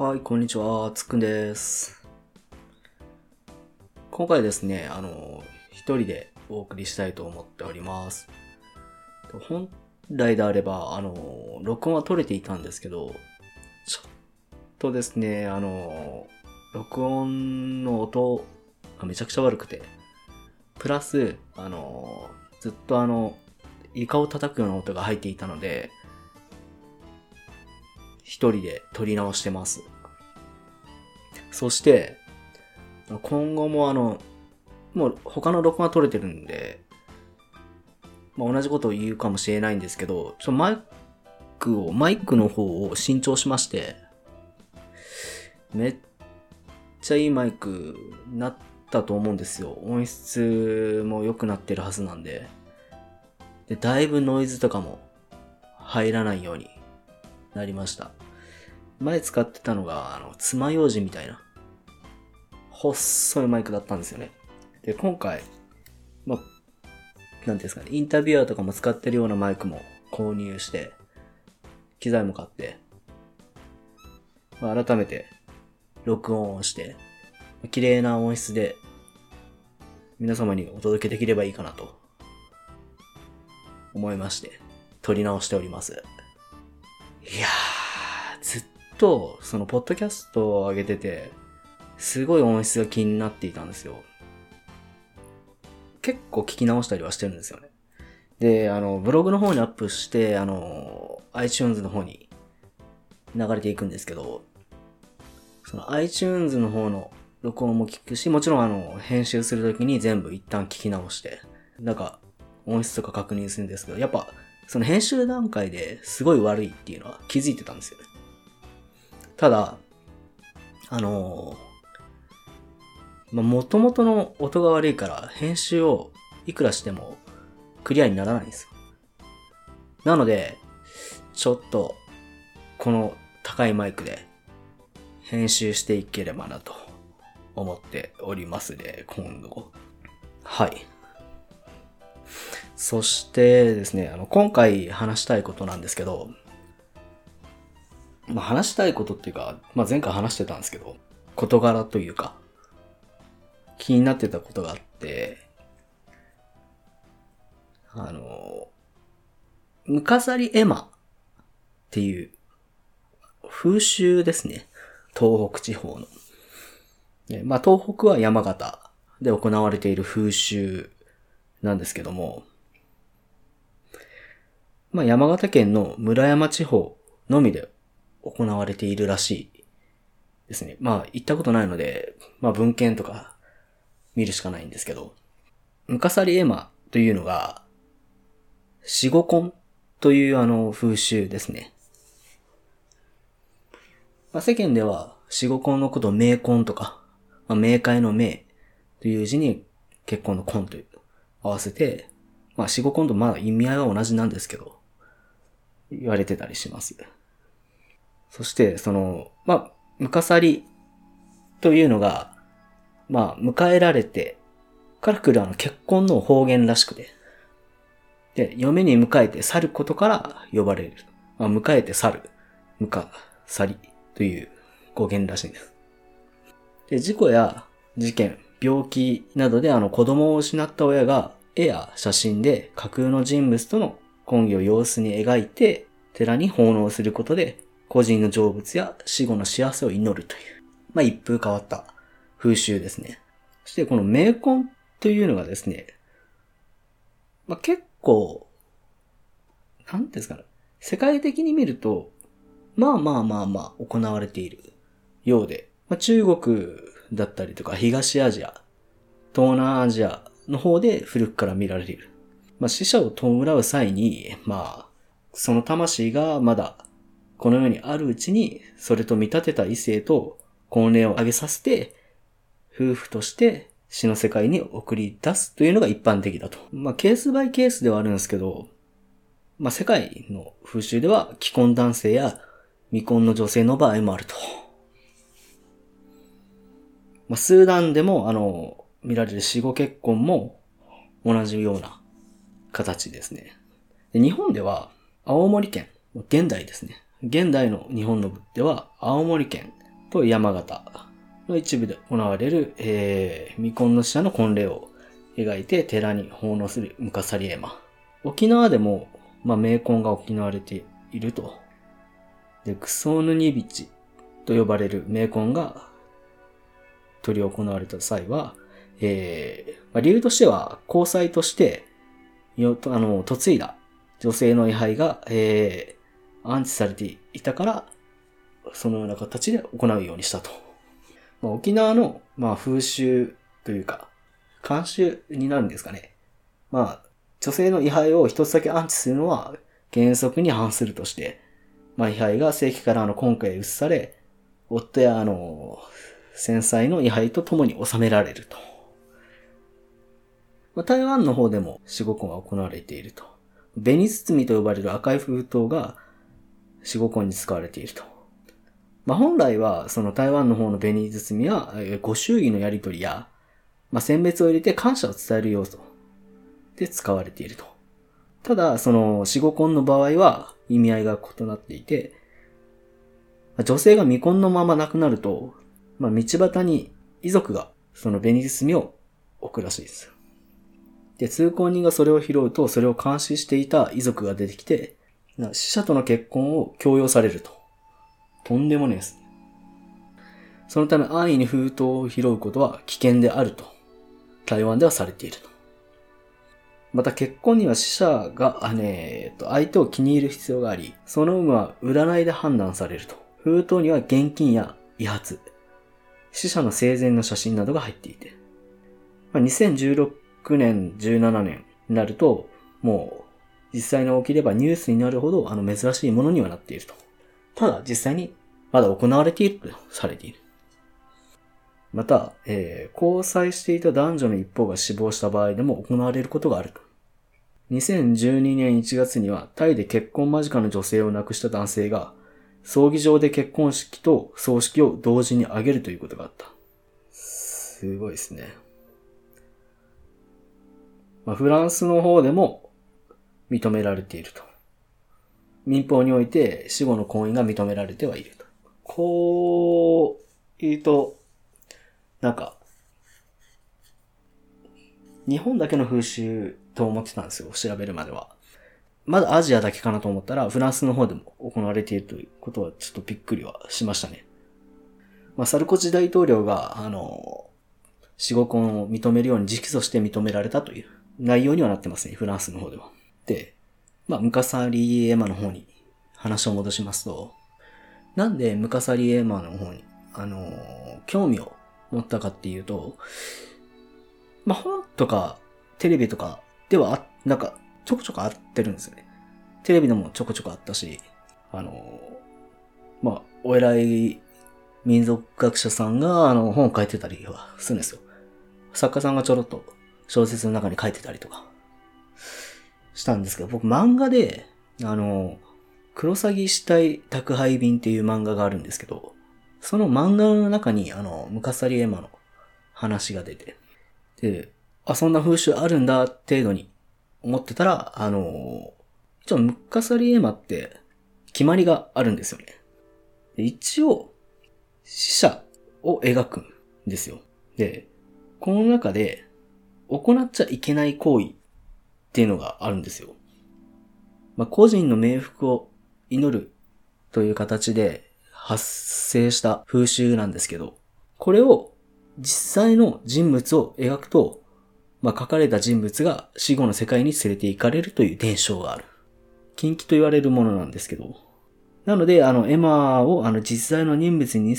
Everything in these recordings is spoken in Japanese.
はい、こんにちは、つくんです。今回ですね、あの、一人でお送りしたいと思っております。本来であれば、あの、録音は取れていたんですけど、ちょっとですね、あの、録音の音がめちゃくちゃ悪くて、プラス、あの、ずっとあの、床を叩くような音が入っていたので、一人で撮り直してます。そして、今後もあの、もう他の録音は撮れてるんで、まあ、同じことを言うかもしれないんですけど、ちょマイクを、マイクの方を新調しまして、めっちゃいいマイクになったと思うんですよ。音質も良くなってるはずなんで。で、だいぶノイズとかも入らないようになりました。前使ってたのが、あの、爪楊枝みたいな、細いマイクだったんですよね。で、今回、まあ、なんていうんですかね、インタビュアーとかも使ってるようなマイクも購入して、機材も買って、まあ、改めて、録音をして、綺麗な音質で、皆様にお届けできればいいかなと、思いまして、撮り直しております。いやー、ずっと、その、ポッドキャストを上げてて、すごい音質が気になっていたんですよ。結構聞き直したりはしてるんですよね。で、あの、ブログの方にアップして、あの、iTunes の方に流れていくんですけど、その iTunes の方の録音も聞くし、もちろんあの、編集するときに全部一旦聞き直して、なんか、音質とか確認するんですけど、やっぱ、その編集段階ですごい悪いっていうのは気づいてたんですよね。ただ、あのまあ、元々の音が悪いから編集をいくらしてもクリアにならないんですよ。なので、ちょっと、この高いマイクで編集していければなと思っておりますね、今後。はい。そしてですね、あの、今回話したいことなんですけど、まあ、話したいことっていうか、まあ、前回話してたんですけど、事柄というか、気になってたことがあって、あの、ムカサリエマっていう風習ですね。東北地方の。まあ、東北は山形で行われている風習なんですけども、まあ、山形県の村山地方のみで行われているらしいですね。まあ、行ったことないので、まあ、文献とか見るしかないんですけど、ムカサリエマというのが、死後婚というあの風習ですね。まあ、世間では死後婚のことを冥婚とか、まあ、冥界の冥という字に結婚の婚という合わせて、まあ死後婚とまあ意味合いは同じなんですけど、言われてたりします。そして、その、まあ、ムカサリというのが、まあ、迎えられてから来るあの結婚の方言らしくて。で、嫁に迎えて去ることから呼ばれる。まあ、迎えて去る。迎去りという語源らしいんです。で、事故や事件、病気などであの子供を失った親が絵や写真で架空の人物との婚儀を様子に描いて寺に奉納することで個人の成仏や死後の幸せを祈るという、まあ一風変わった風習ですね。そしてこの冥婚というのがですね、まあ結構、なんですかね、世界的に見ると、まあまあまあまあ行われているようで、まあ、中国だったりとか東アジア、東南アジアの方で古くから見られている。まあ、死者を弔う際に、まあ、その魂がまだこの世にあるうちに、それと見立てた異性と婚礼を挙げさせて、夫婦として死の世界に送り出すというのが一般的だと。まあ、ケースバイケースではあるんですけど、まあ、世界の風習では既婚男性や未婚の女性の場合もあると。まあ、スーダンでも、あの、見られる死後結婚も同じような形ですね。で日本では、青森県、現代ですね。現代の日本の部では、青森県と山形の一部で行われる、えー、未婚の死者の婚礼を描いて寺に奉納するムカサリエマ。沖縄でも、まあ、冥婚が行われていると。で、クソヌニビチと呼ばれる冥婚が取り行われた際は、えー、まあ、理由としては、交際として、よ、あの、嫁いだ女性の位牌が、えー、安置されていたから、そのような形で行うようにしたと。まあ、沖縄の、まあ、風習というか、慣習になるんですかね。まあ、女性の位牌を一つだけ安置するのは原則に反するとして、まあ、位牌が正規からあの今回移され、夫やあの、繊細の位牌と共に収められると。まあ、台湾の方でも死後婚が行われていると。紅包みと呼ばれる赤い封筒が死後婚に使われていると。まあ、本来は、その台湾の方の紅包みは、ご祝儀のやり取りや、まあ、選別を入れて感謝を伝える要素で使われていると。ただ、その死後婚の場合は意味合いが異なっていて、女性が未婚のまま亡くなると、まあ、道端に遺族がその紅包みを置くらしいです。で、通行人がそれを拾うと、それを監視していた遺族が出てきて、死者との結婚を強要されると。とんでもねえです。そのため安易に封筒を拾うことは危険であると、台湾ではされていると。また結婚には死者が、ね、えっと相手を気に入る必要があり、その有無は占いで判断されると。封筒には現金や威発、死者の生前の写真などが入っていて、まあ、2016年、17年になると、もう実際に起きればニュースになるほどあの珍しいものにはなっていると。ただ実際にまだ行われているとされている。また、えー、交際していた男女の一方が死亡した場合でも行われることがあると。2012年1月にはタイで結婚間近の女性を亡くした男性が葬儀場で結婚式と葬式を同時に挙げるということがあった。すごいですね。まあ、フランスの方でも認められていると。民法において死後の婚姻が認められてはいると。こう、言うと、なんか、日本だけの風習と思ってたんですよ、調べるまでは。まだアジアだけかなと思ったら、フランスの方でも行われているということはちょっとびっくりはしましたね。まあ、サルコジ大統領が、あの、死後婚を認めるように直訴して認められたという内容にはなってますね、フランスの方では。で、まあ、ムカサリエマの方に話を戻しますと、なんでムカサリエマの方に、あのー、興味を持ったかっていうと、まあ、本とかテレビとかではなんか、ちょこちょこあってるんですよね。テレビでもちょこちょこあったし、あのー、まあ、お偉い民族学者さんが、あの、本を書いてたりはするんですよ。作家さんがちょろっと小説の中に書いてたりとか、したんですけど、僕漫画で、あの、クロサギ死体宅配便っていう漫画があるんですけど、その漫画の中に、あの、ムカサリエマの話が出て、で、あ、そんな風習あるんだ程度に思ってたら、あの、一応ムカサリエマって決まりがあるんですよね。で一応、死者を描くんですよ。で、この中で、行っちゃいけない行為っていうのがあるんですよ。まあ、個人の冥福を祈るという形で発生した風習なんですけど、これを実際の人物を描くと、まあ、書かれた人物が死後の世界に連れて行かれるという伝承がある。禁忌と言われるものなんですけど。なので、あの、エマをあの実在の人物に、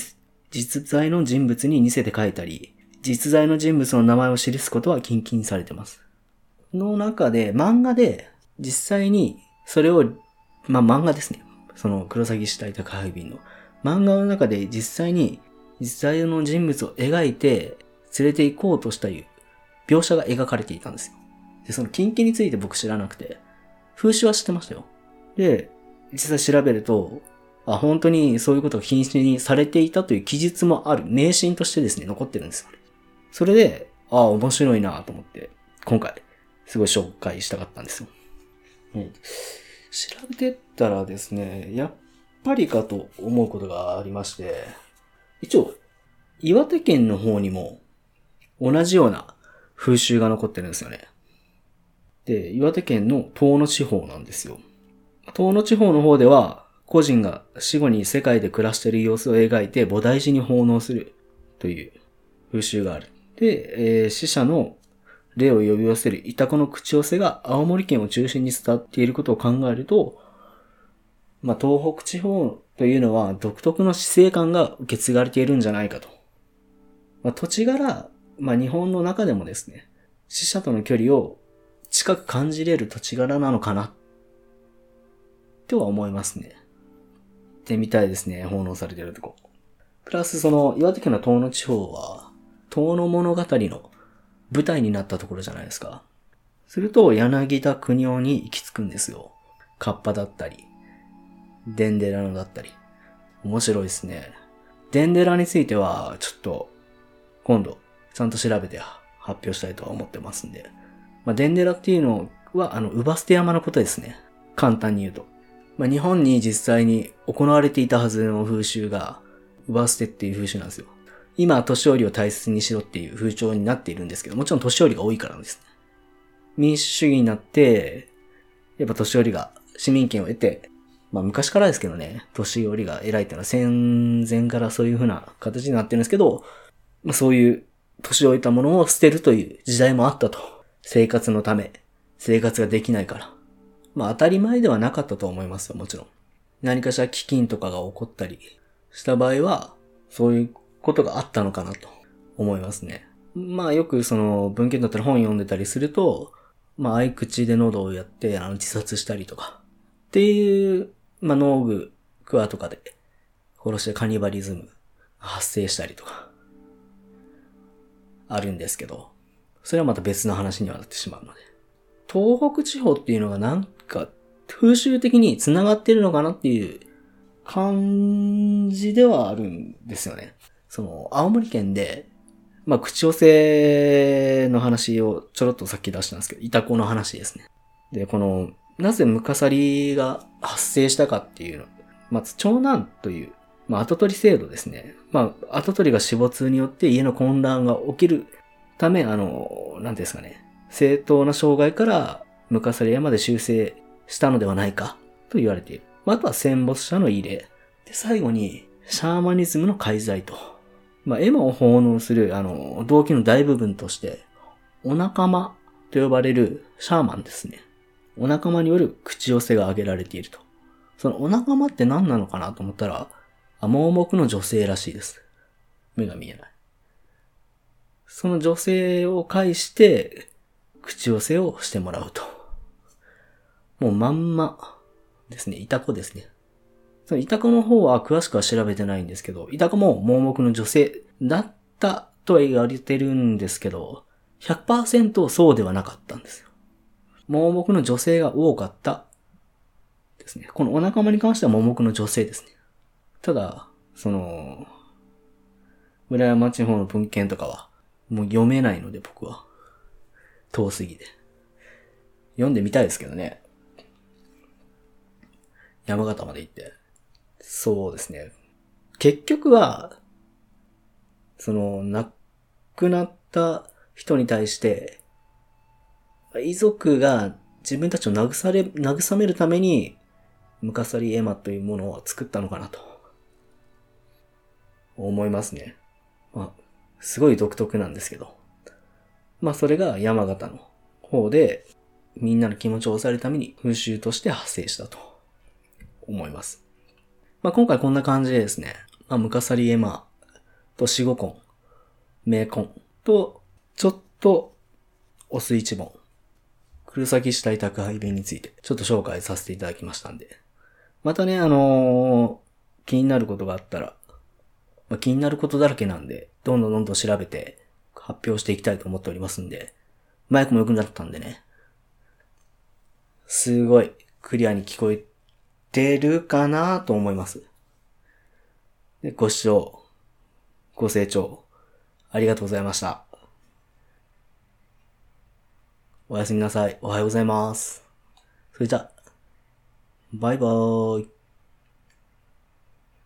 実在の人物に似せて書いたり、実在の人物の名前を記すことは禁禁されてます。の中で、漫画で実際にそれを、まあ、漫画ですね。その黒崎死体宅配便の。漫画の中で実際に実際の人物を描いて連れて行こうとしたいう描写が描かれていたんですよ。で、その近畿について僕知らなくて、風刺は知ってましたよ。で、実際調べると、あ、本当にそういうことが禁止にされていたという記述もある、迷信としてですね、残ってるんですよ。それで、ああ、面白いなと思って、今回、すごい紹介したかったんですよ。うん。調べてったらですね、やっぱりかと思うことがありまして、一応、岩手県の方にも同じような風習が残ってるんですよね。で、岩手県の東野地方なんですよ。東野地方の方では、個人が死後に世界で暮らしている様子を描いて菩提寺に奉納するという風習がある。で、えー、死者の霊を呼び寄せるイタコの口寄せが青森県を中心に伝わっていることを考えると、まあ、東北地方というのは独特の死生観が受け継がれているんじゃないかと。まあ、土地柄、まあ、日本の中でもですね、死者との距離を近く感じれる土地柄なのかな、とは思いますね。ってみたいですね、奉納されているとこ。プラスその、岩手県の東野地方は、東野物語の舞台になったところじゃないですか。すると、柳田国夫に行き着くんですよ。カッパだったり、デンデラノだったり。面白いですね。デンデラについては、ちょっと、今度、ちゃんと調べて発表したいとは思ってますんで。まあ、デンデラっていうのは、あの、ウバステ山のことですね。簡単に言うと。まあ、日本に実際に行われていたはずの風習が、ウバステっていう風習なんですよ。今は、年寄りを大切にしろっていう風潮になっているんですけど、もちろん年寄りが多いからですね。民主主義になって、やっぱ年寄りが市民権を得て、まあ昔からですけどね、年寄りが偉いっていうのは戦前からそういう風な形になってるんですけど、まあそういう年老いたものを捨てるという時代もあったと。生活のため、生活ができないから。まあ当たり前ではなかったと思いますよ、もちろん。何かしら飢饉とかが起こったりした場合は、そういうことがあったのかなと思いますね。まあよくその文献だったら本読んでたりすると、まあ合口で喉をやってあの自殺したりとか、っていう、まあ農具、クワとかで殺してカニバリズム発生したりとか、あるんですけど、それはまた別の話にはなってしまうので。東北地方っていうのがなんか風習的に繋がってるのかなっていう感じではあるんですよね。その、青森県で、まあ、口寄せの話をちょろっとさっき出したんですけど、イタコの話ですね。で、この、なぜムカサリが発生したかっていうの。まず、長男という、まあ、後取り制度ですね。まあ、後取りが死没によって家の混乱が起きるため、あの、なんですかね。正当な障害からムカサリ山で修正したのではないかと言われている。まあ、あとは戦没者の入れ。で、最後に、シャーマニズムの介在と。まあ、エマを奉納する、あの、動機の大部分として、お仲間と呼ばれるシャーマンですね。お仲間による口寄せが挙げられていると。そのお仲間って何なのかなと思ったら、盲目の女性らしいです。目が見えない。その女性を介して、口寄せをしてもらうと。もうまんまですね。イタコですね。そのイタコの方は詳しくは調べてないんですけど、イタコも盲目の女性だったとは言われてるんですけど、100%そうではなかったんですよ。盲目の女性が多かったですね。このお仲間に関しては盲目の女性ですね。ただ、その、村山地方の文献とかは、もう読めないので僕は。遠すぎて。読んでみたいですけどね。山形まで行って。そうですね。結局は、その、亡くなった人に対して、遺族が自分たちを慰れ、慰めるために、ムカサリエマというものを作ったのかなと。思いますね。まあ、すごい独特なんですけど。まあそれが山形の方で、みんなの気持ちを抑えるために風習として発生したと思います。まあ今回こんな感じでですね、まあムカサリエマとシゴコン、メーコンと、ちょっと、お水一本、黒崎死体宅配便について、ちょっと紹介させていただきましたんで。またね、あのー、気になることがあったら、まあ、気になることだらけなんで、どんどんどんどん調べて、発表していきたいと思っておりますんで、マイクも良くなったんでね。すごいクリアに聞こえてるかなと思います。でご視聴、ご清聴、ありがとうございました。おやすみなさい。おはようございます。それじゃ、バイバーイ。